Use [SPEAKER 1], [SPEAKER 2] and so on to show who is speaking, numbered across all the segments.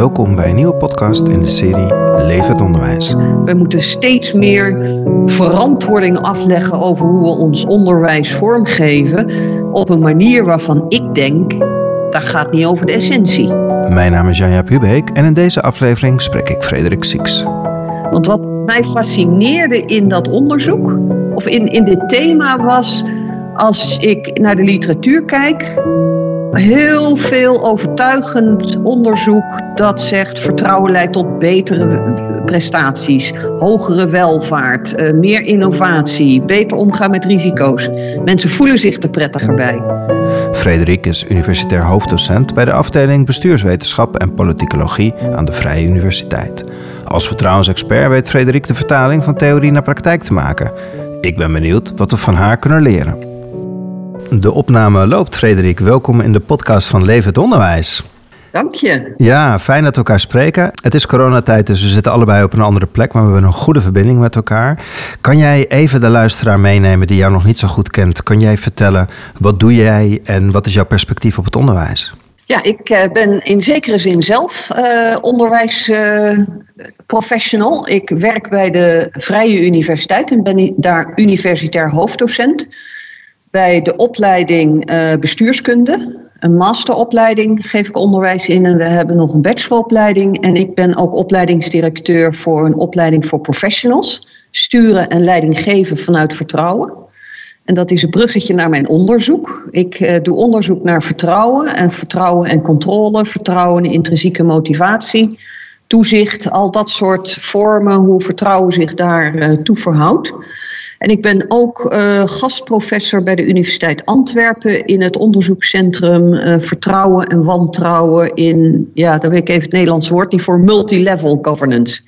[SPEAKER 1] Welkom bij een nieuwe podcast in de serie Leef het onderwijs.
[SPEAKER 2] We moeten steeds meer verantwoording afleggen over hoe we ons onderwijs vormgeven. Op een manier waarvan ik denk, dat gaat niet over de essentie.
[SPEAKER 1] Mijn naam is Janja Pubeek en in deze aflevering spreek ik Frederik Sieks.
[SPEAKER 2] Want wat mij fascineerde in dat onderzoek, of in, in dit thema, was als ik naar de literatuur kijk, heel veel overtuigend onderzoek dat zegt vertrouwen leidt tot betere prestaties, hogere welvaart, eh, meer innovatie, beter omgaan met risico's. Mensen voelen zich er prettiger bij.
[SPEAKER 1] Frederik is universitair hoofddocent bij de afdeling Bestuurswetenschap en Politicologie aan de Vrije Universiteit. Als vertrouwensexpert weet Frederik de vertaling van theorie naar praktijk te maken. Ik ben benieuwd wat we van haar kunnen leren. De opname loopt, Frederik. Welkom in de podcast van Leven het Onderwijs.
[SPEAKER 2] Dank je.
[SPEAKER 1] Ja, fijn dat we elkaar spreken. Het is coronatijd, dus we zitten allebei op een andere plek, maar we hebben een goede verbinding met elkaar. Kan jij even de luisteraar meenemen die jou nog niet zo goed kent? Kan jij vertellen, wat doe jij en wat is jouw perspectief op het onderwijs?
[SPEAKER 2] Ja, ik eh, ben in zekere zin zelf uh, onderwijsprofessional. ik werk bij de Vrije Universiteit en ben daar universitair hoofddocent bij de opleiding uh, bestuurskunde. Een masteropleiding geef ik onderwijs in en we hebben nog een bacheloropleiding. En ik ben ook opleidingsdirecteur voor een opleiding voor professionals. Sturen en leiding geven vanuit vertrouwen. En dat is een bruggetje naar mijn onderzoek. Ik uh, doe onderzoek naar vertrouwen en vertrouwen en controle, vertrouwen en intrinsieke motivatie, toezicht, al dat soort vormen, hoe vertrouwen zich daar uh, toe verhoudt. En ik ben ook uh, gastprofessor bij de Universiteit Antwerpen in het onderzoekscentrum uh, Vertrouwen en Wantrouwen in, ja, daar weet ik even het Nederlands woord niet voor, multilevel governance.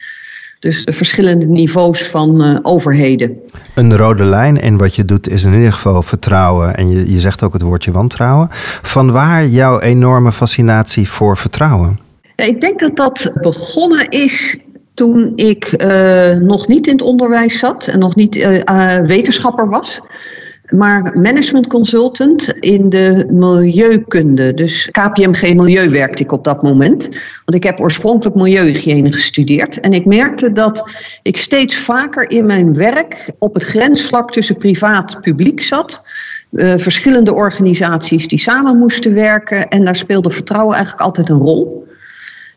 [SPEAKER 2] Dus de verschillende niveaus van uh, overheden.
[SPEAKER 1] Een rode lijn in wat je doet is in ieder geval vertrouwen. En je, je zegt ook het woordje wantrouwen. Van waar jouw enorme fascinatie voor vertrouwen?
[SPEAKER 2] Ja, ik denk dat dat begonnen is toen ik uh, nog niet in het onderwijs zat en nog niet uh, uh, wetenschapper was, maar management consultant in de milieukunde. Dus KPMG Milieu werkte ik op dat moment. Want ik heb oorspronkelijk milieuhygiëne gestudeerd. En ik merkte dat ik steeds vaker in mijn werk op het grensvlak tussen privaat en publiek zat. verschillende organisaties die samen moesten werken. En daar speelde vertrouwen eigenlijk altijd een rol.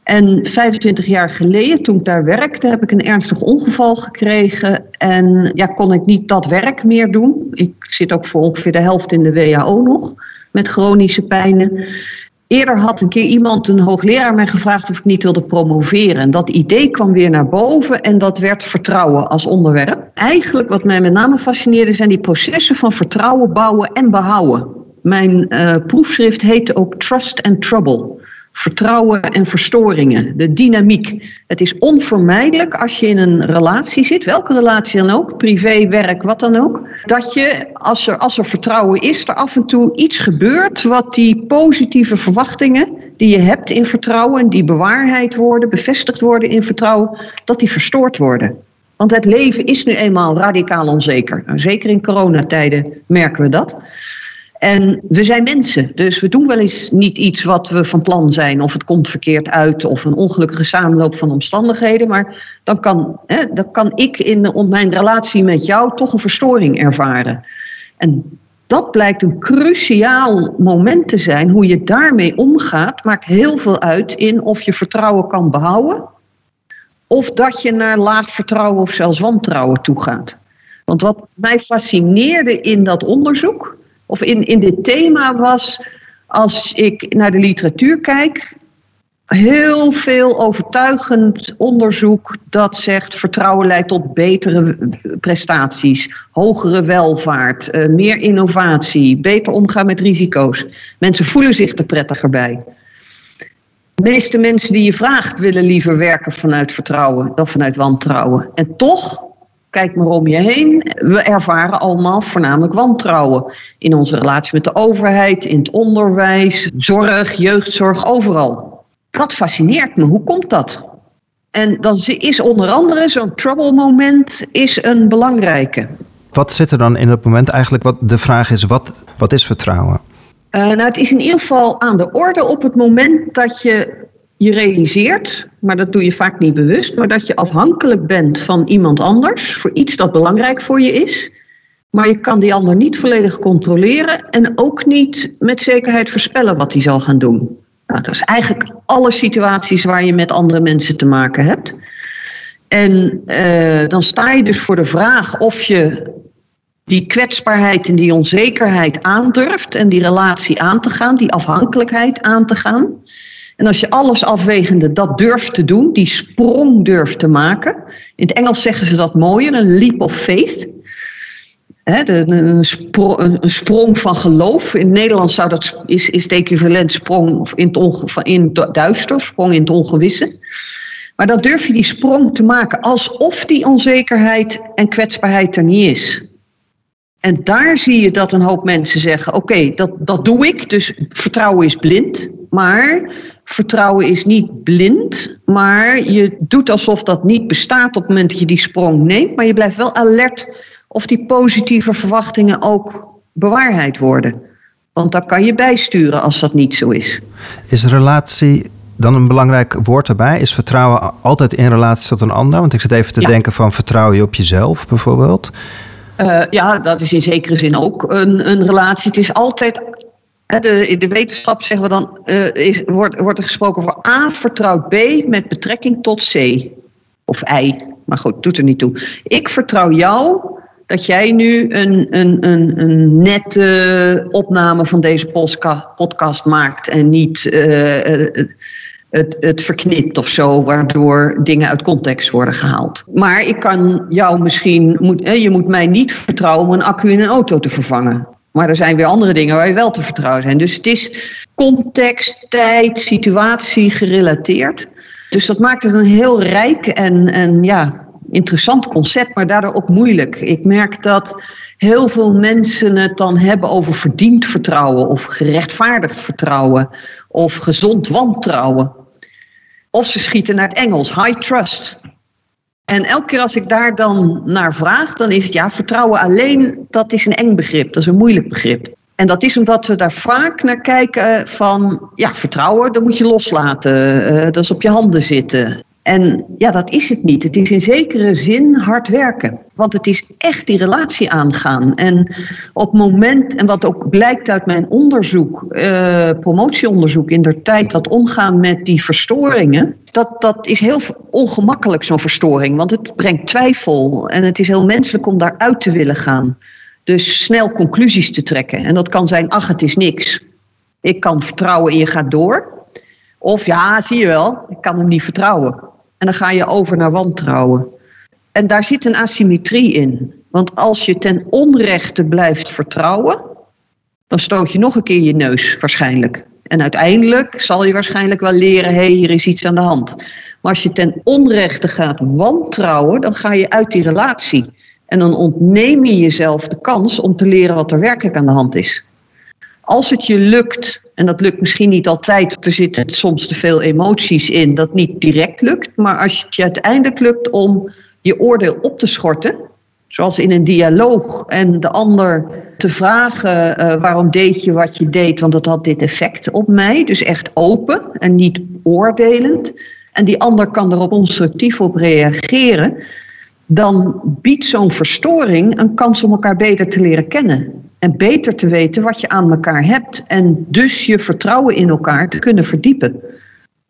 [SPEAKER 2] En 25 jaar geleden, toen ik daar werkte, heb ik een ernstig ongeval gekregen. En ja, kon ik niet dat werk meer doen. Ik zit ook voor ongeveer de helft in de WHO nog, met chronische pijnen. Eerder had een keer iemand, een hoogleraar, mij gevraagd of ik niet wilde promoveren. En dat idee kwam weer naar boven en dat werd vertrouwen als onderwerp. Eigenlijk wat mij met name fascineerde zijn die processen van vertrouwen bouwen en behouden. Mijn uh, proefschrift heette ook Trust and Trouble vertrouwen en verstoringen, de dynamiek. Het is onvermijdelijk als je in een relatie zit, welke relatie dan ook, privé, werk, wat dan ook, dat je als er, als er vertrouwen is, er af en toe iets gebeurt wat die positieve verwachtingen die je hebt in vertrouwen, die bewaarheid worden, bevestigd worden in vertrouwen, dat die verstoord worden. Want het leven is nu eenmaal radicaal onzeker. Nou, zeker in coronatijden merken we dat. En we zijn mensen, dus we doen wel eens niet iets wat we van plan zijn, of het komt verkeerd uit, of een ongelukkige samenloop van omstandigheden. Maar dan kan, hè, dan kan ik in mijn relatie met jou toch een verstoring ervaren. En dat blijkt een cruciaal moment te zijn. Hoe je daarmee omgaat, maakt heel veel uit in of je vertrouwen kan behouden, of dat je naar laag vertrouwen of zelfs wantrouwen toe gaat. Want wat mij fascineerde in dat onderzoek of in, in dit thema was, als ik naar de literatuur kijk, heel veel overtuigend onderzoek dat zegt vertrouwen leidt tot betere prestaties, hogere welvaart, uh, meer innovatie, beter omgaan met risico's. Mensen voelen zich er prettiger bij. De meeste mensen die je vraagt willen liever werken vanuit vertrouwen dan vanuit wantrouwen. En toch Kijk maar om je heen. We ervaren allemaal voornamelijk wantrouwen. In onze relatie met de overheid, in het onderwijs, zorg, jeugdzorg, overal. Dat fascineert me. Hoe komt dat? En dan is onder andere zo'n trouble moment is een belangrijke.
[SPEAKER 1] Wat zit er dan in het moment eigenlijk? Wat de vraag is, wat, wat is vertrouwen?
[SPEAKER 2] Uh, nou, het is in ieder geval aan de orde op het moment dat je je realiseert, maar dat doe je vaak niet bewust, maar dat je afhankelijk bent van iemand anders voor iets dat belangrijk voor je is. Maar je kan die ander niet volledig controleren en ook niet met zekerheid voorspellen wat hij zal gaan doen. Nou, dat is eigenlijk alle situaties waar je met andere mensen te maken hebt. En uh, dan sta je dus voor de vraag of je die kwetsbaarheid en die onzekerheid aandurft en die relatie aan te gaan, die afhankelijkheid aan te gaan. En als je alles afwegende dat durft te doen, die sprong durft te maken. In het Engels zeggen ze dat mooier, een leap of faith. de, een, sprong, van geloof. In het Nederlands zou dat, is, is het equivalent sprong in het, in het duister, sprong in het ongewisse. Maar dan durf je die sprong te maken alsof die onzekerheid en kwetsbaarheid er niet is. En daar zie je dat een hoop mensen zeggen: Oké, dat, dat doe ik, dus vertrouwen is blind. Maar vertrouwen is niet blind, maar je doet alsof dat niet bestaat op het moment dat je die sprong neemt. Maar je blijft wel alert of die positieve verwachtingen ook bewaarheid worden. Want dan kan je bijsturen als dat niet zo is.
[SPEAKER 1] Is relatie dan een belangrijk woord daarbij? Is vertrouwen altijd in relatie tot een ander? Want ik zit even te denken van vertrouw je op jezelf bijvoorbeeld?
[SPEAKER 2] Uh, ja, dat is in zekere zin ook een, een relatie. Het is altijd de, in de wetenschap zeggen we dan, uh, is, wordt, wordt er gesproken voor A vertrouwt B met betrekking tot C. Of I. Maar goed, doet er niet toe. Ik vertrouw jou dat jij nu een, een, een, een nette opname van deze podcast maakt en niet uh, het, het verknipt of zo, waardoor dingen uit context worden gehaald. Maar ik kan jou misschien, moet, je moet mij niet vertrouwen om een accu in een auto te vervangen. Maar er zijn weer andere dingen waar je wel te vertrouwen zijn. Dus het is context, tijd, situatie gerelateerd. Dus dat maakt het een heel rijk en, en ja, interessant concept, maar daardoor ook moeilijk. Ik merk dat heel veel mensen het dan hebben over verdiend vertrouwen of gerechtvaardigd vertrouwen of gezond wantrouwen. Of ze schieten naar het Engels, high trust. En elke keer als ik daar dan naar vraag, dan is het ja, vertrouwen alleen, dat is een eng begrip, dat is een moeilijk begrip. En dat is omdat we daar vaak naar kijken van, ja, vertrouwen, dat moet je loslaten, uh, dat is op je handen zitten. En ja, dat is het niet. Het is in zekere zin hard werken. Want het is echt die relatie aangaan. En op moment, en wat ook blijkt uit mijn onderzoek, uh, promotieonderzoek in de tijd, dat omgaan met die verstoringen, dat, dat is heel ongemakkelijk, zo'n verstoring. Want het brengt twijfel en het is heel menselijk om daaruit te willen gaan. Dus snel conclusies te trekken. En dat kan zijn, ach, het is niks. Ik kan vertrouwen en je gaat door. Of ja, zie je wel, ik kan hem niet vertrouwen. En dan ga je over naar wantrouwen. En daar zit een asymmetrie in. Want als je ten onrechte blijft vertrouwen, dan stoot je nog een keer je neus waarschijnlijk. En uiteindelijk zal je waarschijnlijk wel leren, hé, hey, hier is iets aan de hand. Maar als je ten onrechte gaat wantrouwen, dan ga je uit die relatie. En dan ontneem je jezelf de kans om te leren wat er werkelijk aan de hand is. Als het je lukt, en dat lukt misschien niet altijd, er zitten soms te veel emoties in, dat niet direct lukt, maar als het je uiteindelijk lukt om je oordeel op te schorten, zoals in een dialoog, en de ander te vragen uh, waarom deed je wat je deed, want dat had dit effect op mij, dus echt open en niet oordelend, en die ander kan erop constructief op reageren, dan biedt zo'n verstoring een kans om elkaar beter te leren kennen. En beter te weten wat je aan elkaar hebt. En dus je vertrouwen in elkaar te kunnen verdiepen.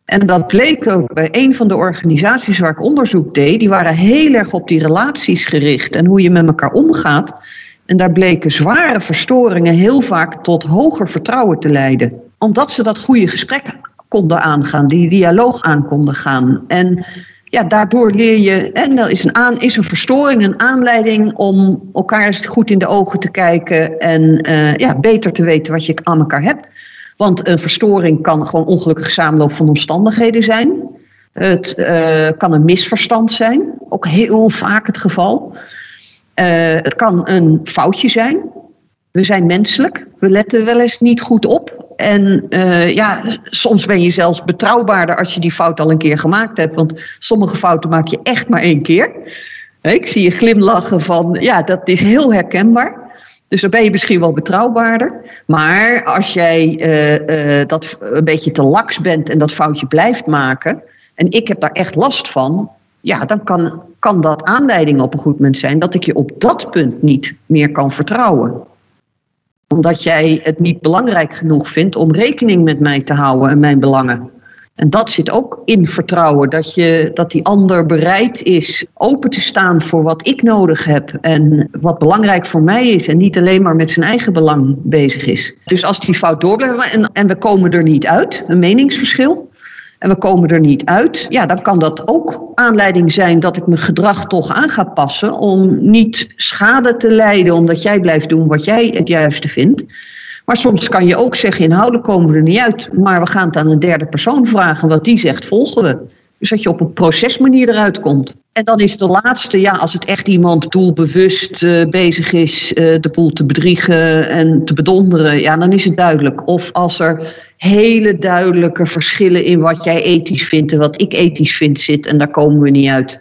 [SPEAKER 2] En dat bleek ook bij een van de organisaties waar ik onderzoek deed. Die waren heel erg op die relaties gericht en hoe je met elkaar omgaat. En daar bleken zware verstoringen heel vaak tot hoger vertrouwen te leiden. Omdat ze dat goede gesprek konden aangaan, die dialoog aan konden gaan. En ja, daardoor leer je, en dat is een, aan, is een verstoring, een aanleiding om elkaar eens goed in de ogen te kijken en uh, ja, beter te weten wat je aan elkaar hebt. Want een verstoring kan gewoon ongelukkig samenloop van omstandigheden zijn. Het uh, kan een misverstand zijn, ook heel vaak het geval. Uh, het kan een foutje zijn. We zijn menselijk, we letten wel eens niet goed op. En uh, ja, soms ben je zelfs betrouwbaarder als je die fout al een keer gemaakt hebt. Want sommige fouten maak je echt maar één keer. Ik zie je glimlachen van, ja, dat is heel herkenbaar. Dus dan ben je misschien wel betrouwbaarder. Maar als jij uh, uh, dat een beetje te laks bent en dat foutje blijft maken. En ik heb daar echt last van. Ja, dan kan, kan dat aanleiding op een goed moment zijn dat ik je op dat punt niet meer kan vertrouwen. Omdat jij het niet belangrijk genoeg vindt om rekening met mij te houden en mijn belangen. En dat zit ook in vertrouwen, dat, je, dat die ander bereid is open te staan voor wat ik nodig heb en wat belangrijk voor mij is en niet alleen maar met zijn eigen belang bezig is. Dus als die fout doorblijft en, en we komen er niet uit, een meningsverschil, en we komen er niet uit, ja, dan kan dat ook aanleiding zijn dat ik mijn gedrag toch aan ga passen om niet schade te lijden omdat jij blijft doen wat jij het juiste vindt. Maar soms kan je ook zeggen, inhoudelijk komen we er niet uit, maar we gaan het aan een derde persoon vragen. Wat die zegt, volgen we. Dus dat je op een procesmanier eruit komt. En dan is de laatste, ja, als het echt iemand doelbewust uh, bezig is uh, de boel te bedriegen en te bedonderen, ja, dan is het duidelijk. Of als er hele duidelijke verschillen in wat jij ethisch vindt en wat ik ethisch vind zit en daar komen we niet uit.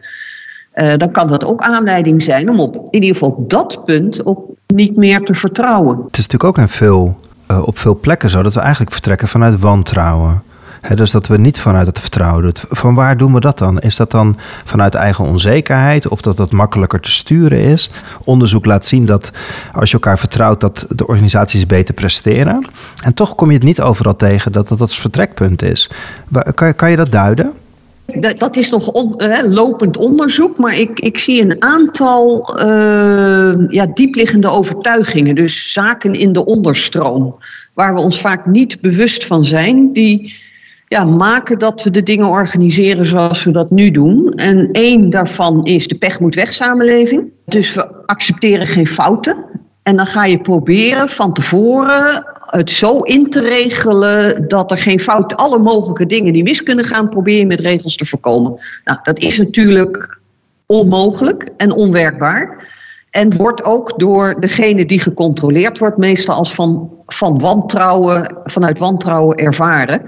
[SPEAKER 2] Uh, dan kan dat ook aanleiding zijn om op in ieder geval dat punt ook niet meer te vertrouwen.
[SPEAKER 1] Het is natuurlijk ook in veel, uh, op veel plekken zo dat we eigenlijk vertrekken vanuit wantrouwen. Dus dat we niet vanuit het vertrouwen doen. Van waar doen we dat dan? Is dat dan vanuit eigen onzekerheid of dat dat makkelijker te sturen is? Onderzoek laat zien dat als je elkaar vertrouwt, dat de organisaties beter presteren. En toch kom je het niet overal tegen dat dat het vertrekpunt is. Kan, kan je dat duiden?
[SPEAKER 2] Dat, is nog uh, lopend onderzoek, maar ik, ik zie een aantal uh, ja, diepliggende overtuigingen, dus zaken in de onderstroom, waar we ons vaak niet bewust van zijn, die ja, maken dat we de dingen organiseren zoals we dat nu doen. En één daarvan is de pech moet weg samenleving. Dus we accepteren geen fouten. En dan ga je proberen van tevoren het zo in te regelen dat er geen fout, alle mogelijke dingen die mis kunnen gaan, probeer je met regels te voorkomen. Nou, dat is natuurlijk onmogelijk en onwerkbaar. En wordt ook door degene die gecontroleerd wordt, meestal als van, van wantrouwen, vanuit wantrouwen ervaren.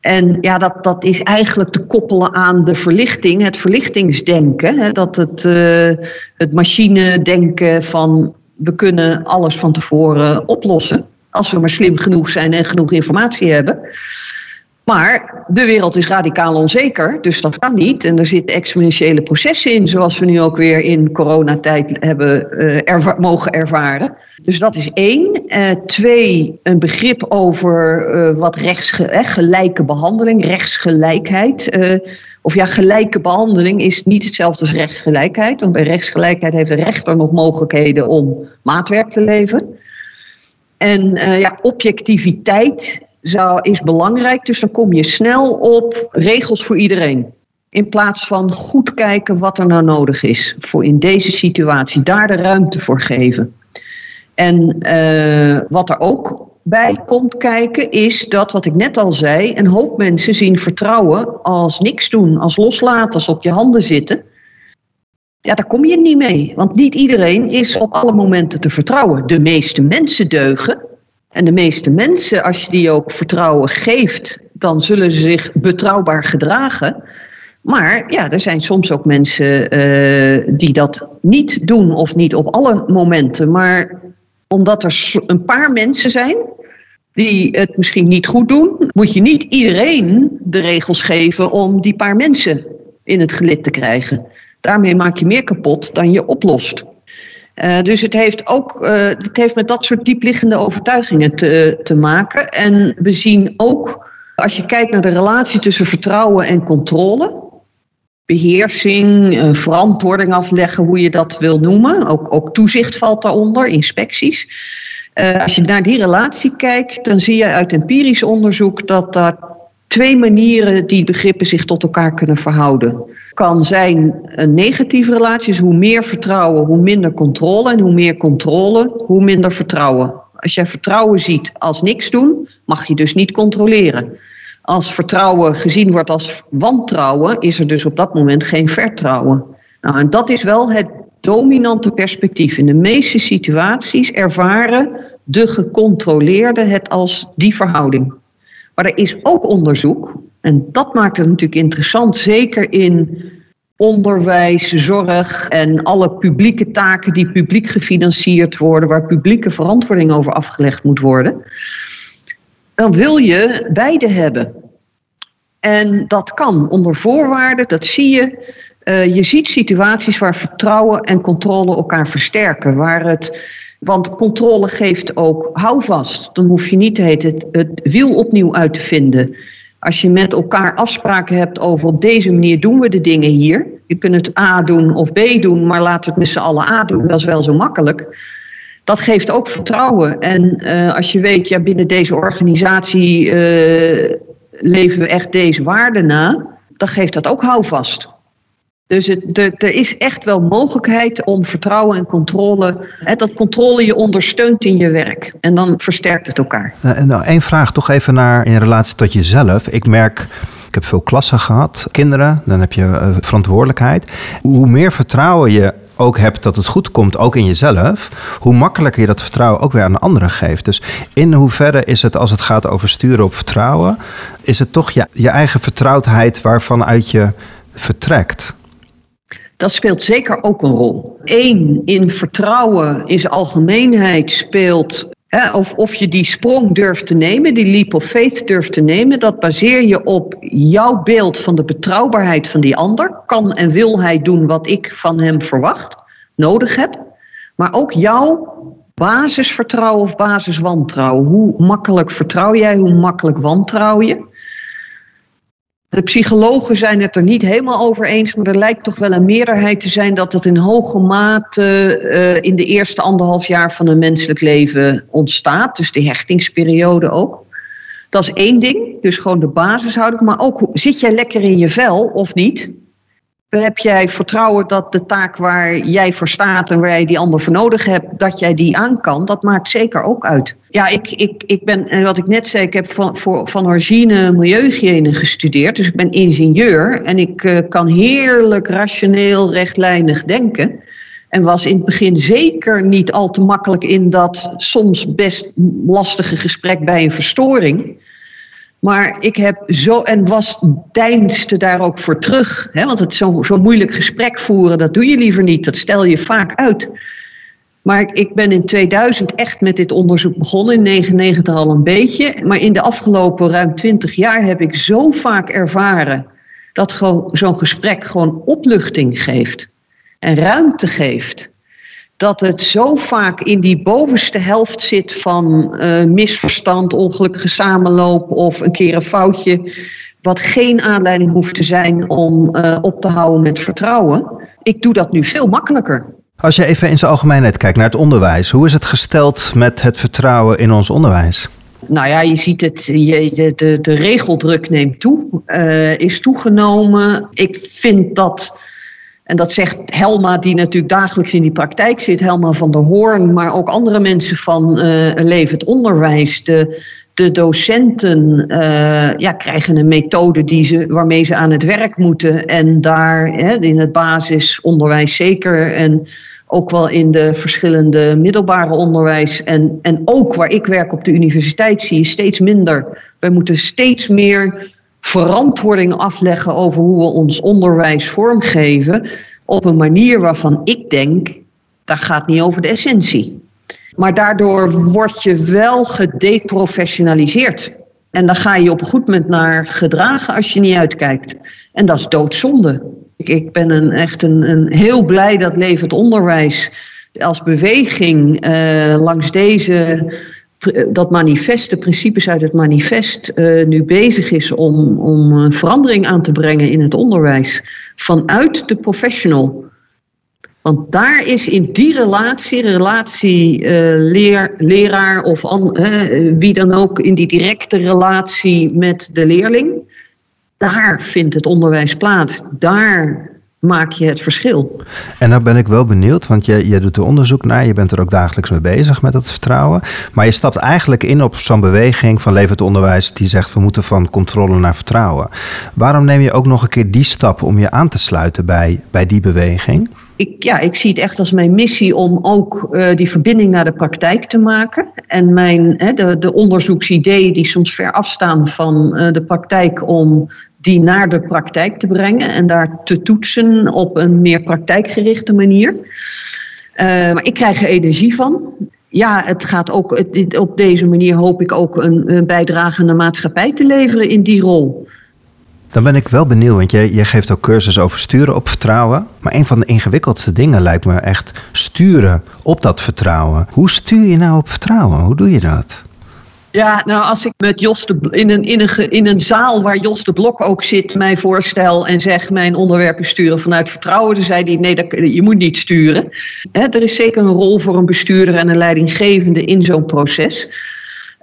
[SPEAKER 2] En ja, dat, dat is eigenlijk te koppelen aan de verlichting, het verlichtingsdenken. Hè, dat het, uh, het machine-denken van we kunnen alles van tevoren oplossen. Als we maar slim genoeg zijn en genoeg informatie hebben. Maar de wereld is radicaal onzeker, dus dat kan niet. En er zitten exponentiële processen in, zoals we nu ook weer in coronatijd hebben erva mogen ervaren. Dus dat is één. Uh, twee, een begrip over uh, wat rechtsgelijke behandeling, rechtsgelijkheid. of ja, gelijke behandeling is niet hetzelfde als rechtsgelijkheid. Want bij rechtsgelijkheid heeft de rechter nog mogelijkheden om maatwerk te leveren. En ja, objectiviteit is belangrijk. Dus dan kom je snel op regels voor iedereen. In plaats van goed kijken wat er nou nodig is voor in deze situatie. Daar de ruimte voor geven. En uh, wat er ook bij komt kijken is dat, wat ik net al zei, een hoop mensen zien vertrouwen als niks doen, als loslaten, als op je handen zitten. Ja, daar kom je niet mee. Want niet iedereen is op alle momenten te vertrouwen. De meeste mensen deugen, en de meeste mensen, als je die ook vertrouwen geeft, dan zullen ze zich betrouwbaar gedragen. Maar ja, er zijn soms ook mensen uh, die dat niet doen of niet op alle momenten. Maar omdat er een paar mensen zijn die het misschien niet goed doen, moet je niet iedereen de regels geven om die paar mensen in het gelid te krijgen. Daarmee maak je meer kapot dan je oplost. Uh, dus het heeft ook uh, het heeft met dat soort diepliggende overtuigingen te, te maken. En we zien ook, als je kijkt naar de relatie tussen vertrouwen en controle, beheersing, uh, verantwoording afleggen, hoe je dat wil noemen. Ook, ook toezicht valt daaronder, inspecties. als je naar die relatie kijkt, dan zie je uit empirisch onderzoek dat daar twee manieren die begrippen zich tot elkaar kunnen verhouden kan zijn een negatieve relatie. Dus hoe meer vertrouwen, hoe minder controle. En hoe meer controle, hoe minder vertrouwen. Als jij vertrouwen ziet als niks doen, mag je dus niet controleren. Als vertrouwen gezien wordt als wantrouwen, is er dus op dat moment geen vertrouwen. Nou, en dat is wel het dominante perspectief. In de meeste situaties ervaren de gecontroleerde het als die verhouding. Maar er is ook onderzoek en dat maakt het natuurlijk interessant, zeker in onderwijs, zorg en alle publieke taken die publiek gefinancierd worden, waar publieke verantwoording over afgelegd moet worden, dan wil je beide hebben. En dat kan onder voorwaarden, dat zie je. Uh, je ziet situaties waar vertrouwen en controle elkaar versterken. Waar het, want controle geeft ook houvast. Dan hoef je niet het, het wiel opnieuw uit te vinden. Als je met elkaar afspraken hebt over op deze manier doen we de dingen hier. Je kunt het A doen of B doen, maar laten we het met z'n allen A doen. Dat is wel zo makkelijk. Dat geeft ook vertrouwen. En uh, als je weet, ja, binnen deze organisatie uh, leven we echt deze waarden na, dan geeft dat ook houvast. Dus het, er is echt wel mogelijkheid om vertrouwen en controle, hè, dat controle je ondersteunt in je werk. En dan versterkt het elkaar.
[SPEAKER 1] Nou, nou één vraag toch even naar in relatie tot jezelf. Ik merk. Ik heb veel klassen gehad, kinderen, dan heb je uh, verantwoordelijkheid. Hoe meer vertrouwen je ook hebt dat het goed komt, ook in jezelf, hoe makkelijker je dat vertrouwen ook weer aan anderen geeft. Dus in hoeverre is het, als het gaat over sturen op vertrouwen, is het toch je, je eigen vertrouwdheid waarvan uit je vertrekt?
[SPEAKER 2] Dat speelt zeker ook een rol. Eén, in vertrouwen in zijn algemeenheid speelt of, of je die sprong durft te nemen, die leap of faith durft te nemen, dat baseer je op jouw beeld van de betrouwbaarheid van die ander. Kan en wil hij doen wat ik van hem verwacht, nodig heb. Maar ook jouw basisvertrouwen of basiswantrouwen. Hoe makkelijk vertrouw jij, hoe makkelijk wantrouw je? De psychologen zijn het er niet helemaal over eens, maar er lijkt toch wel een meerderheid te zijn dat het in hoge mate uh, in de eerste anderhalf jaar van een menselijk leven ontstaat. Dus de hechtingsperiode ook. Dat is één ding, dus gewoon de basishouding. Maar ook zit jij lekker in je vel of niet? Heb jij vertrouwen dat de taak waar jij voor staat en waar jij die ander voor nodig hebt, dat jij die aan kan? Dat maakt zeker ook uit. Ja, ik, ik, ik ben, en wat ik net zei, ik heb van, voor, van origine milieuhygiëne gestudeerd. Dus ik ben ingenieur en ik uh, kan heerlijk rationeel, rechtlijnig denken. En was in het begin zeker niet al te makkelijk in dat soms best lastige gesprek bij een verstoring. Maar ik heb zo, en was deinsde daar ook voor terug. Hè, want het zo'n zo moeilijk gesprek voeren, dat doe je liever niet. Dat stel je vaak uit. Maar ik, ik ben in 2000 echt met dit onderzoek begonnen, in 1999 al een beetje. Maar in de afgelopen ruim 20 jaar heb ik zo vaak ervaren dat zo'n gesprek gewoon opluchting geeft en ruimte geeft dat het zo vaak in die bovenste helft zit van uh, misverstand, ongelukkige samenloop of een keer een foutje, wat geen aanleiding hoeft te zijn om uh, op te houden met vertrouwen. Ik doe dat nu veel makkelijker.
[SPEAKER 1] Als je even in zijn algemeenheid kijkt naar het onderwijs, hoe is het gesteld met het vertrouwen in ons onderwijs?
[SPEAKER 2] Nou ja, je ziet het, je, de, de, regeldruk neemt toe, uh, is toegenomen. Ik vind dat en dat zegt Helma, die natuurlijk dagelijks in die praktijk zit, Helma van der Hoorn, maar ook andere mensen van uh, Levend Onderwijs. De, de docenten uh, ja, krijgen een methode die ze, waarmee ze aan het werk moeten. En daar hè, in het basisonderwijs zeker. En ook wel in de verschillende middelbare onderwijs. En, en ook waar ik werk op de universiteit zie je steeds minder. Wij moeten steeds meer verantwoording afleggen over hoe we ons onderwijs vormgeven. Op een manier waarvan ik denk, dat gaat niet over de essentie. Maar daardoor word je wel gedeprofessionaliseerd. En dan ga je op een goed moment naar gedragen als je niet uitkijkt. En dat is doodzonde. Ik, ben een, echt een, een heel blij dat Levend Onderwijs als beweging uh, langs deze dat manifest, de principes uit het manifest, uh, nu bezig is om, om verandering aan te brengen in het onderwijs vanuit de professional. Want daar is in die relatie, relatie leer, leraar of an, wie dan ook, in die directe relatie met de leerling, daar vindt het onderwijs plaats. Daar maak je het verschil.
[SPEAKER 1] En nou ben ik wel benieuwd, want je, je doet er onderzoek naar, je bent er ook dagelijks mee bezig met het vertrouwen. Maar je stapt eigenlijk in op zo'n beweging van levend onderwijs die zegt we moeten van controle naar vertrouwen. Waarom neem je ook nog een keer die stap om je aan te sluiten bij, bij die beweging?
[SPEAKER 2] Ik, ja, ik zie het echt als mijn missie om ook uh, die verbinding naar de praktijk te maken. En mijn, hè, de, de onderzoeksideeën die soms ver afstaan van uh, de praktijk om die naar de praktijk te brengen en daar te toetsen op een meer praktijkgerichte manier. Uh, maar ik krijg er energie van. Ja, het gaat ook, op deze manier hoop ik ook een, een bijdrage aan de maatschappij te leveren in die rol.
[SPEAKER 1] Dan ben ik wel benieuwd, want jij, jij geeft ook cursus over sturen op vertrouwen. Maar een van de ingewikkeldste dingen lijkt me echt sturen op dat vertrouwen. Hoe stuur je nou op vertrouwen? Hoe doe je dat?
[SPEAKER 2] Ja, nou als ik met Jos de, in, een, in, een, in een zaal waar Jos de Blok ook zit, mij voorstel en zeg mijn onderwerpen sturen vanuit vertrouwen, dan zei hij nee, dat, je moet niet sturen. er is zeker een rol voor een bestuurder en een leidinggevende in zo'n proces.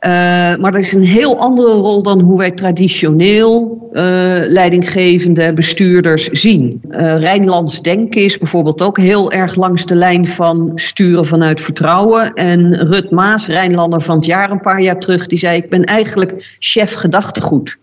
[SPEAKER 2] Uh, maar dat is een heel andere rol dan hoe wij traditioneel uh, leidinggevende bestuurders zien. Uh, Rijnlands denken is bijvoorbeeld ook heel erg langs de lijn van sturen vanuit vertrouwen. En Rut Maas, Rijnlander van het jaar een paar jaar terug, die zei: Ik ben eigenlijk chef gedachtegoed.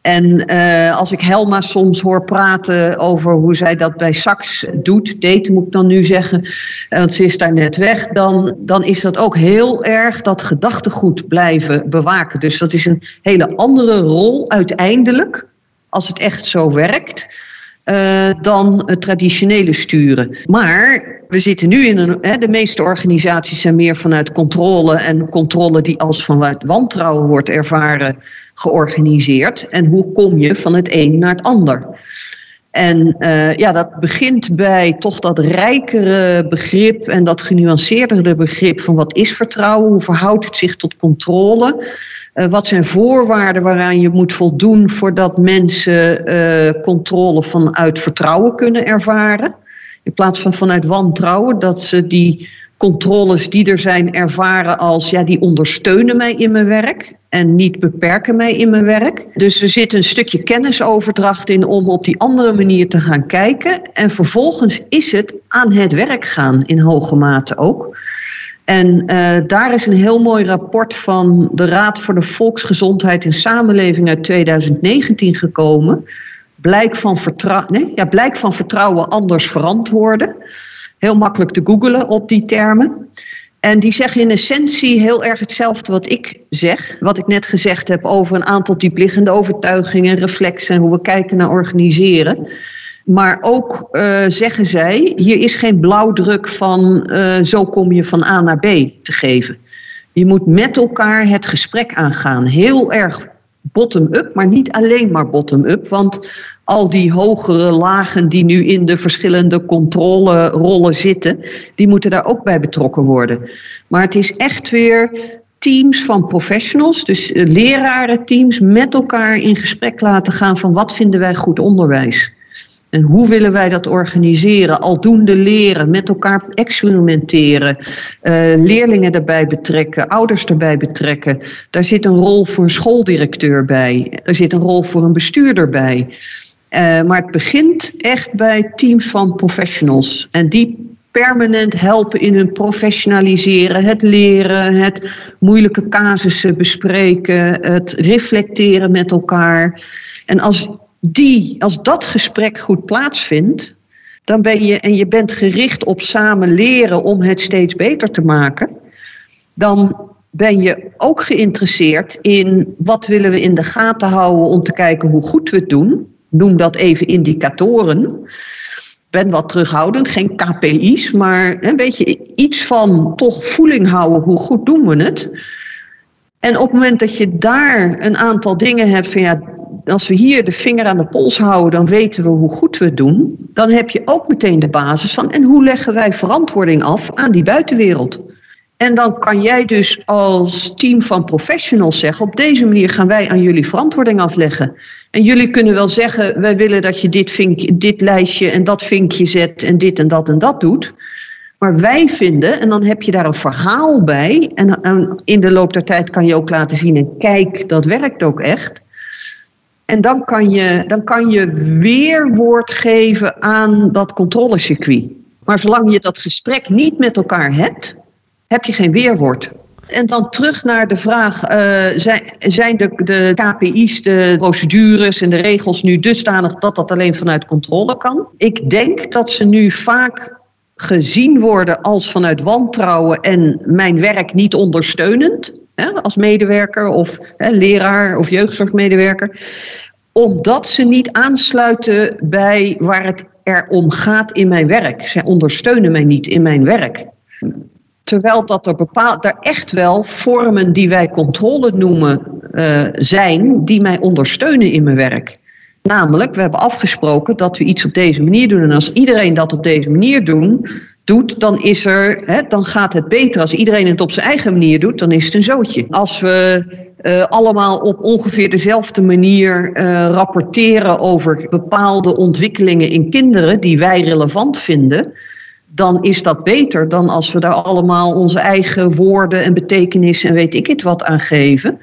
[SPEAKER 2] En uh, als ik Helma soms hoor praten over hoe zij dat bij Sax doet, deed moet ik dan nu zeggen, want ze is daar net weg, dan, dan is dat ook heel erg dat gedachtegoed blijven bewaken. Dus dat is een hele andere rol uiteindelijk, als het echt zo werkt. Uh, dan het traditionele sturen. Maar we zitten nu in een. Hè, de meeste organisaties zijn meer vanuit controle. En controle die als vanuit wantrouwen wordt ervaren, georganiseerd. En hoe kom je van het een naar het ander? En uh, ja, dat begint bij toch dat rijkere begrip en dat genuanceerdere begrip van wat is vertrouwen, hoe verhoudt het zich tot controle, uh, wat zijn voorwaarden waaraan je moet voldoen voordat mensen uh, controle vanuit vertrouwen kunnen ervaren. In plaats van vanuit wantrouwen, dat ze die controles die er zijn ervaren als ja, die ondersteunen mij in mijn werk en niet beperken mij in mijn werk. Dus er zit een stukje kennisoverdracht in om op die andere manier te gaan kijken. En vervolgens is het aan het werk gaan in hoge mate ook. En uh, daar is een heel mooi rapport van de Raad voor de Volksgezondheid en Samenleving uit 2019 gekomen. Blijk van, vertrou nee, ja, blijk van vertrouwen anders verantwoorden. Heel makkelijk te googelen op die termen. En die zeggen in essentie heel erg hetzelfde wat ik zeg. Wat ik net gezegd heb over een aantal diepliggende overtuigingen, reflexen en hoe we kijken naar organiseren. Maar ook uh, zeggen zij, hier is geen blauwdruk van uh, zo kom je van A naar B te geven. Je moet met elkaar het gesprek aangaan. Heel erg bottom-up, maar niet alleen maar bottom-up. Want al die hogere lagen die nu in de verschillende controlerollen zitten, die moeten daar ook bij betrokken worden. Maar het is echt weer teams van professionals, dus eh, lerarenteams, met elkaar in gesprek laten gaan van wat vinden wij goed onderwijs. En hoe willen wij dat organiseren? Aldoende leren, met elkaar experimenteren, uh, leerlingen erbij betrekken, ouders erbij betrekken. Daar zit een rol voor een schooldirecteur bij, er zit een rol voor een bestuurder bij. Uh, maar het begint echt bij teams van professionals. En die permanent helpen in hun professionaliseren, het leren, het moeilijke casussen bespreken, het reflecteren met elkaar. En als, die, als dat gesprek goed plaatsvindt, dan ben je, en je bent gericht op samen leren om het steeds beter te maken, dan ben je ook geïnteresseerd in wat willen we in de gaten houden om te kijken hoe goed we het doen noem dat even indicatoren. Ben wat terughoudend, geen KPI's, maar een beetje iets van toch voeling houden, hoe goed doen we het. En op het moment dat je daar een aantal dingen hebt van ja, als we hier de vinger aan de pols houden, dan weten we hoe goed we het doen. Dan heb je ook meteen de basis van en hoe leggen wij verantwoording af aan die buitenwereld. En dan kan jij dus als team van professionals zeggen: op deze manier gaan wij aan jullie verantwoording afleggen. En jullie kunnen wel zeggen: wij willen dat je dit, vinkje, dit lijstje en dat vinkje zet en dit en dat en dat doet. Maar wij vinden, en dan heb je daar een verhaal bij. En, en in de loop der tijd kan je ook laten zien: en kijk, dat werkt ook echt. En dan kan je, dan kan je weerwoord geven aan dat controlecircuit. Maar zolang je dat gesprek niet met elkaar hebt, heb je geen weerwoord. En dan terug naar de vraag: uh, zijn, zijn de, de KPI's, de procedures en de regels nu dusdanig dat dat alleen vanuit controle kan? Ik denk dat ze nu vaak gezien worden als vanuit wantrouwen en mijn werk niet ondersteunend. Hè, als medewerker of hè, leraar of jeugdzorgmedewerker. omdat ze niet aansluiten bij waar het er om gaat in mijn werk. Zij ondersteunen mij niet in mijn werk. Terwijl dat er, bepaald, er echt wel vormen die wij controle noemen uh, zijn, die mij ondersteunen in mijn werk. Namelijk, we hebben afgesproken dat we iets op deze manier doen. En als iedereen dat op deze manier doen, doet, dan, is er, hè, dan gaat het beter. Als iedereen het op zijn eigen manier doet, dan is het een zootje. Als we uh, allemaal op ongeveer dezelfde manier uh, rapporteren over bepaalde ontwikkelingen in kinderen die wij relevant vinden, dan is dat beter dan als we daar allemaal onze eigen woorden en betekenissen en weet ik het wat aan geven.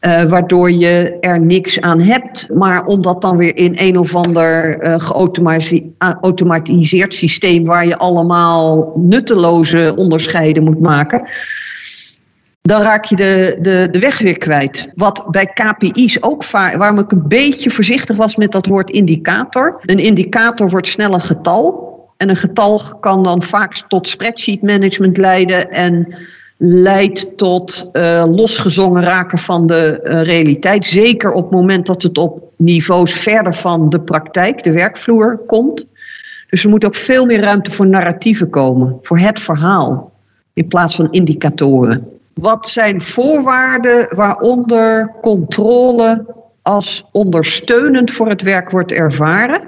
[SPEAKER 2] Uh, waardoor je er niks aan hebt. Maar om dat dan weer in een of ander uh, geautomatiseerd systeem waar je allemaal nutteloze onderscheiden moet maken. Dan raak je de, de, de weg weer kwijt. Wat bij KPI's ook vaak, waarom ik een beetje voorzichtig was met dat woord indicator. Een indicator wordt snel een getal. En een getal kan dan vaak tot spreadsheet management leiden. En leidt tot uh, losgezongen raken van de uh, realiteit. Zeker op het moment dat het op niveaus verder van de praktijk, de werkvloer, komt. Dus er moet ook veel meer ruimte voor narratieven komen, voor het verhaal, in plaats van indicatoren. Wat zijn voorwaarden waaronder controle als ondersteunend voor het werk wordt ervaren?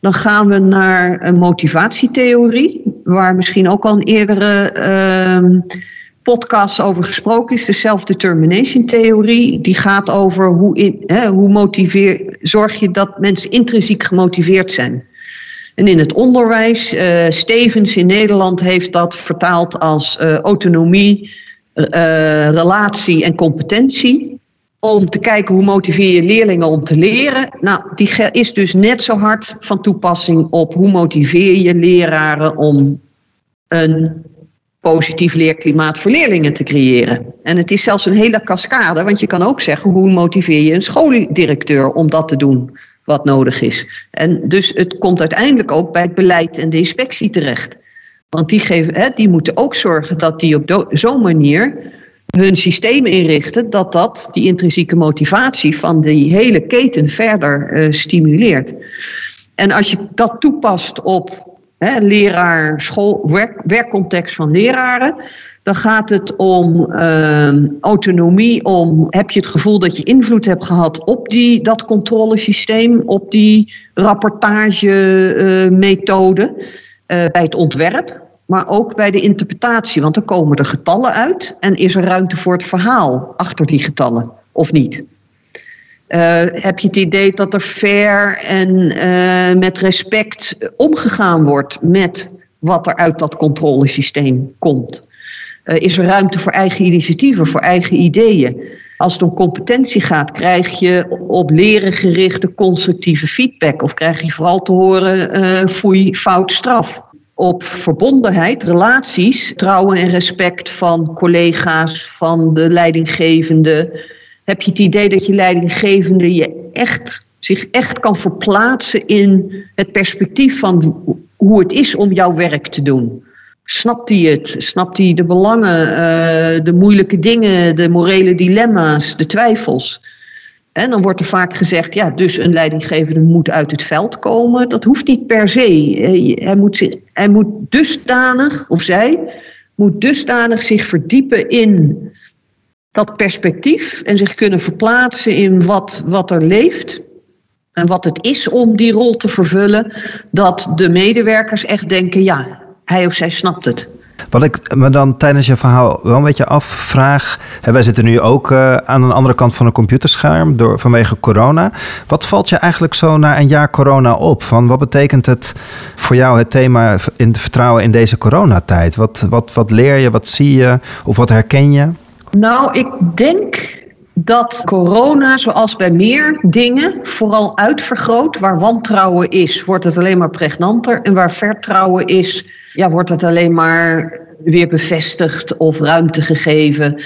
[SPEAKER 2] Dan gaan we naar een motivatietheorie, waar misschien ook al een eerdere uh, podcasts over gesproken is, de self-determination theorie. Die gaat over hoe, hè, hoe motiveer, zorg je dat mensen intrinsiek gemotiveerd zijn. En in het onderwijs, uh, Stevens in Nederland heeft dat vertaald als uh, autonomie, uh, relatie en competentie. Om te kijken hoe motiveer je leerlingen om te leren. Nou, die is dus net zo hard van toepassing op hoe motiveer je leraren om een positief leerklimaat voor leerlingen te creëren. En het is zelfs een hele cascade, want je kan ook zeggen hoe motiveer je een schooldirecteur om dat te doen wat nodig is. En dus het komt uiteindelijk ook bij het beleid en de inspectie terecht. Want die, geven, hè, die moeten ook zorgen dat die op zo'n manier hun systeem inrichten dat dat die intrinsieke motivatie van die hele keten verder uh, stimuleert. En als je dat toepast op leraar, school, werk, werkcontext van leraren. Dan gaat het om uh, autonomie, om heb je het gevoel dat je invloed hebt gehad op die, dat controlesysteem, op die rapportagemethode uh, uh, bij het ontwerp, maar ook bij de interpretatie. Want dan komen er getallen uit en is er ruimte voor het verhaal achter die getallen, of niet? Uh, heb je het idee dat er fair en uh, met respect omgegaan wordt met wat er uit dat controlesysteem komt? Uh, is er ruimte voor eigen initiatieven, voor eigen ideeën? Als het om competentie gaat, krijg je op leren gerichte constructieve feedback of krijg je vooral te horen foei, fout, straf? Op verbondenheid, relaties, trouwen en respect van collega's, van de leidinggevende, heb je het idee dat je leidinggevende je echt, zich echt kan verplaatsen in het perspectief van hoe het is om jouw werk te doen. Snapt hij het? Snapt hij de belangen, uh, de moeilijke dingen, de morele dilemma's, de twijfels? En dan wordt er vaak gezegd, ja, dus een leidinggevende moet uit het veld komen. Dat hoeft niet per se. Hij moet, hij moet dusdanig, of zij, moet dusdanig zich verdiepen in dat perspectief en zich kunnen verplaatsen in wat, wat er leeft. En wat het is om die rol te vervullen, dat de medewerkers echt denken: ja, hij of zij snapt het.
[SPEAKER 1] Wat ik me dan tijdens je verhaal wel een beetje afvraag. Hè, wij zitten nu ook uh, aan een andere kant van een computerscherm door, vanwege corona. Wat valt je eigenlijk zo na een jaar corona op? Van wat betekent het voor jou het thema in vertrouwen in deze coronatijd? Wat, wat, wat leer je, wat zie je of wat herken je?
[SPEAKER 2] Nou, ik denk dat corona, zoals bij meer dingen, vooral uitvergroot. Waar wantrouwen is, wordt het alleen maar pregnanter. En waar vertrouwen is, ja, wordt het alleen maar weer bevestigd of ruimte gegeven.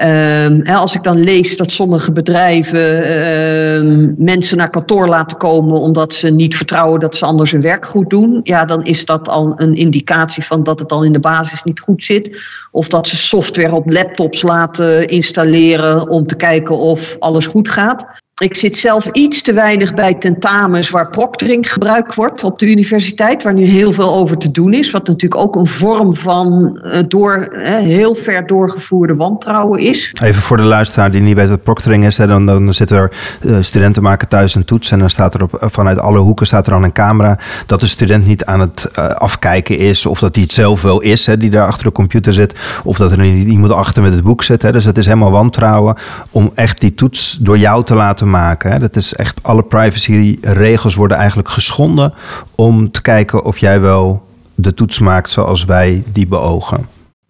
[SPEAKER 2] Um, als ik dan lees dat sommige bedrijven um, mensen naar kantoor laten komen omdat ze niet vertrouwen dat ze anders hun werk goed doen, ja, dan is dat al een indicatie van dat het al in de basis niet goed zit. Of dat ze software op laptops laten installeren om te kijken of alles goed gaat. Ik zit zelf iets te weinig bij tentamens waar proctoring gebruikt wordt op de universiteit, waar nu heel veel over te doen is. Wat natuurlijk ook een vorm van uh, door, heel ver doorgevoerde wantrouwen is.
[SPEAKER 1] Even voor de luisteraar die niet weet wat proctoring is, dan, dan zitten er uh, studenten maken thuis een toets en dan staat er op, vanuit alle hoeken staat er dan een camera dat de student niet aan het afkijken is of dat hij het zelf wel is, die daar achter de computer zit, of dat er iemand achter met het boek zit. Dus het is helemaal wantrouwen om echt die toets door jou te laten maken. Hè. Dat is echt, alle privacyregels worden eigenlijk geschonden om te kijken of jij wel de toets maakt zoals wij die beogen.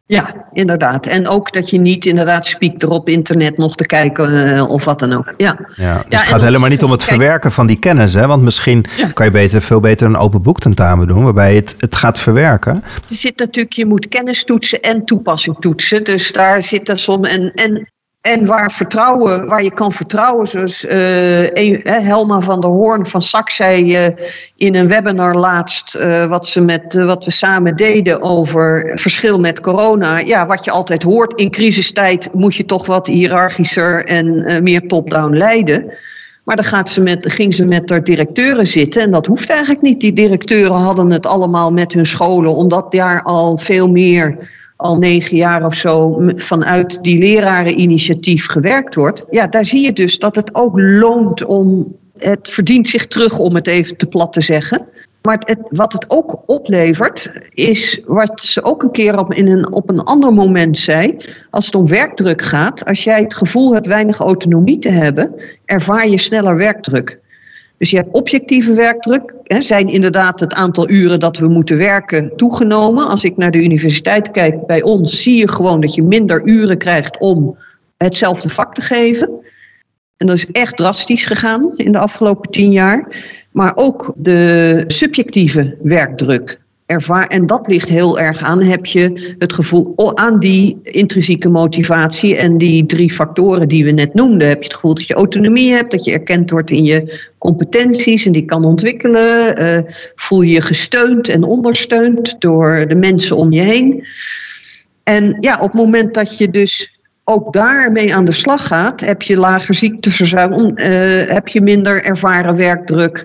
[SPEAKER 2] Ja, inderdaad. En ook dat je niet inderdaad spiekt erop internet nog te kijken uh, of wat dan ook. Ja,
[SPEAKER 1] ja, dus ja, het gaat helemaal niet om het verwerken van die kennis. Hè? Want misschien ja. kan je beter, veel beter een open boek tentamen doen... waarbij het, het gaat verwerken.
[SPEAKER 2] Er zit natuurlijk, je moet kennis toetsen en toepassing toetsen. Dus daar zit er soms... En, en en waar vertrouwen, waar je kan vertrouwen, zoals uh, Helma van der Hoorn van SAC zei uh, in een webinar laatst, uh, wat, ze met, wat we samen deden over verschil met corona. Ja, wat je altijd hoort, in crisistijd moet je toch wat hiërarchischer en meer top-down leiden. Maar dan gaat ze met, ging ze met haar directeuren zitten en dat hoeft eigenlijk niet. Die directeuren hadden het allemaal met hun scholen, omdat daar al veel meer al negen jaar of zo vanuit die lerareninitiatief gewerkt wordt. Ja, daar zie je dus dat het ook loont om. Het verdient zich terug, om het even te plat te zeggen. Maar het, wat het ook oplevert, is wat ze ook een keer op, in een, op een ander moment zei. Als het om werkdruk gaat, als jij het gevoel hebt weinig autonomie te hebben, ervaar je sneller werkdruk. Dus je hebt objectieve werkdruk. Hè, zijn inderdaad het aantal uren dat we moeten werken toegenomen. Als ik naar de universiteit kijk bij ons, zie je gewoon dat je minder uren krijgt om hetzelfde vak te geven. En dat is echt drastisch gegaan in de afgelopen tien jaar. Maar ook de subjectieve werkdruk en dat ligt heel erg aan, heb je het gevoel aan die intrinsieke motivatie en die drie factoren die we net noemden. Heb je het gevoel dat je autonomie hebt, dat je erkend wordt in je competenties en die kan ontwikkelen. Uh, voel je je gesteund en ondersteund door de mensen om je heen. En ja, op het moment dat je dus ook daarmee aan de slag gaat, heb je lager ziekteverzuim, uh, heb je minder ervaren werkdruk,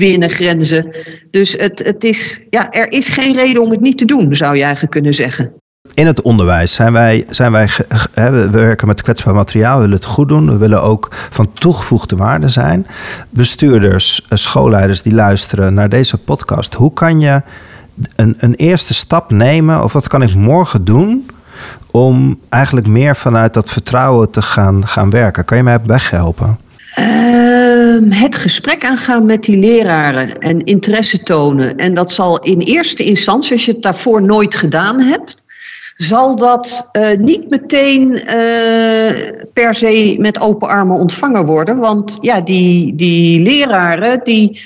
[SPEAKER 2] binnen grenzen. Dus het, het is, ja, er is geen reden om het niet te doen, zou je eigenlijk kunnen zeggen.
[SPEAKER 1] In het onderwijs zijn wij, zijn wij we werken met kwetsbaar materiaal, we willen het goed doen, we willen ook van toegevoegde waarde zijn. Bestuurders, eh, schoolleiders die luisteren naar deze podcast, hoe kan je een, een eerste stap nemen of wat kan ik morgen doen om eigenlijk meer vanuit dat vertrouwen te gaan, gaan werken? Kan je mij op weg
[SPEAKER 2] Ehm, het gesprek aangaan met die leraren en interesse tonen. En dat zal in eerste instantie, als je het daarvoor nooit gedaan hebt, zal dat uh, niet meteen uh, per se met open armen ontvangen worden. Want ja, die, die leraren die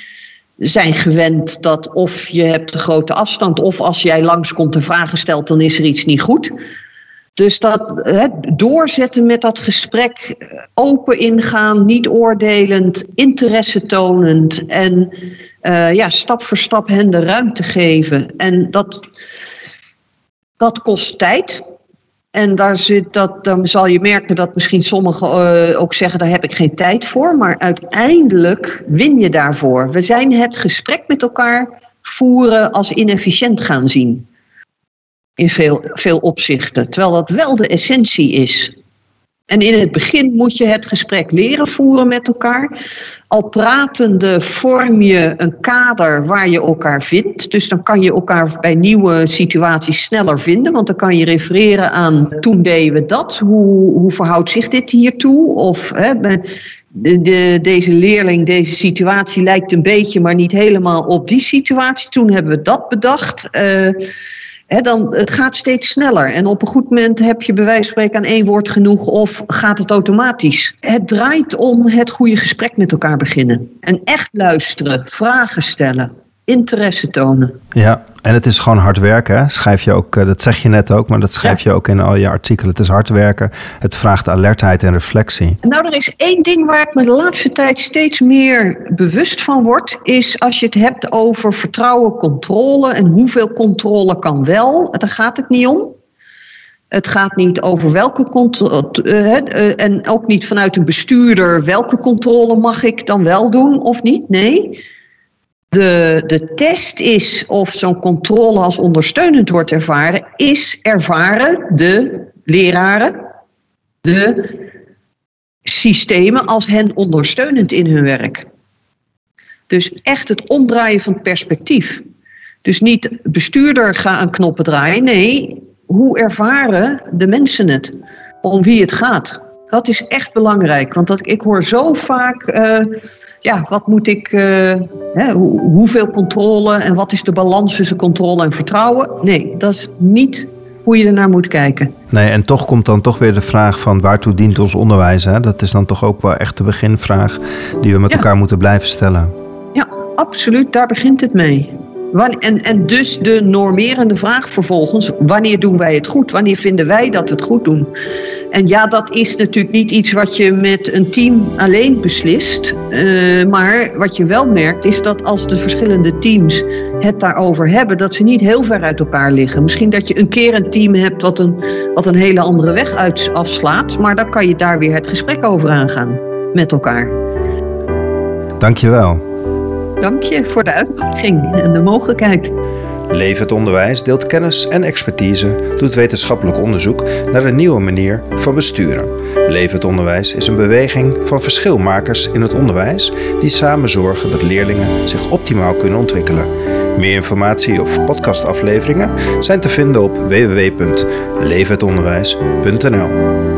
[SPEAKER 2] zijn gewend dat of je hebt een grote afstand, of als jij langskomt en vragen stelt, dan is er iets niet goed. Dus dat doorzetten met dat gesprek, open ingaan, niet oordelend, interesse tonend en uh, ja, stap voor stap hen de ruimte geven. En dat, dat kost tijd. En daar zit dat, dan zal je merken dat misschien sommigen uh, ook zeggen, daar heb ik geen tijd voor. Maar uiteindelijk win je daarvoor. We zijn het gesprek met elkaar voeren als inefficiënt gaan zien in veel, veel opzichten. Terwijl dat wel de essentie is. En in het begin moet je het gesprek leren voeren met elkaar. Al pratende vorm je een kader waar je elkaar vindt. Dus dan kan je elkaar bij nieuwe situaties sneller vinden. Want dan kan je refereren aan toen deden we dat. Hoe, hoe verhoudt zich dit hiertoe? Of hè, de, de, deze leerling, deze situatie lijkt een beetje, maar niet helemaal op die situatie. Toen hebben we dat bedacht. Uh, dan, het gaat steeds sneller. En op een goed moment heb je bij wijze van spreken aan één woord genoeg of gaat het automatisch. Het draait om het goede gesprek met elkaar beginnen. En echt luisteren, vragen stellen interesse tonen.
[SPEAKER 1] Ja, en het is gewoon hard werken. Schrijf je ook, eh, dat zeg je net ook, maar dat schrijf je ook in al je artikelen. Het is hard werken. Het vraagt alertheid en reflectie.
[SPEAKER 2] Nou, er is één ding waar ik me de laatste tijd steeds meer bewust van word, is als je het hebt over vertrouwen, controle en hoeveel controle kan wel. Daar gaat het niet om. Het gaat niet over welke controle, en ook niet vanuit een bestuurder, welke controle mag ik dan wel doen of niet? Nee. De, de test is of zo'n controle als ondersteunend wordt ervaren, is ervaren de leraren, de systemen als hen ondersteunend in hun werk. Dus echt het omdraaien van perspectief. Dus niet bestuurder ga aan knoppen draaien. Nee, hoe ervaren de mensen het? Om wie het gaat. Dat is echt belangrijk. Want dat, ik hoor zo vaak. Uh, ja, wat moet ik. Uh, hè, hoeveel controle en wat is de balans tussen controle en vertrouwen? Nee, dat is niet hoe je ernaar moet kijken.
[SPEAKER 1] Nee, en toch komt dan toch weer de vraag van waartoe dient ons onderwijs? Hè? Dat is dan toch ook wel echt de beginvraag die we met elkaar moeten blijven stellen.
[SPEAKER 2] Ja, absoluut. Daar begint het mee. En, en dus de normerende vraag vervolgens, wanneer doen wij het goed? Wanneer vinden wij dat het goed doen? En ja, dat is natuurlijk niet iets wat je met een team alleen beslist. Uh, maar wat je wel merkt is dat als de verschillende teams het daarover hebben, dat ze niet heel ver uit elkaar liggen. Misschien dat je een keer een team hebt wat een, wat een hele andere weg uit, afslaat, maar dan kan je daar weer het gesprek over aangaan met elkaar.
[SPEAKER 1] Dankjewel.
[SPEAKER 2] Dank je voor de uitnodiging en de mogelijkheid.
[SPEAKER 1] Het onderwijs deelt kennis en expertise, doet wetenschappelijk onderzoek naar een nieuwe manier van besturen. Het onderwijs is een beweging van verschilmakers in het onderwijs die samen zorgen dat leerlingen zich optimaal kunnen ontwikkelen. Meer informatie of podcastafleveringen zijn te vinden op www.leefhetonderwijs.nl.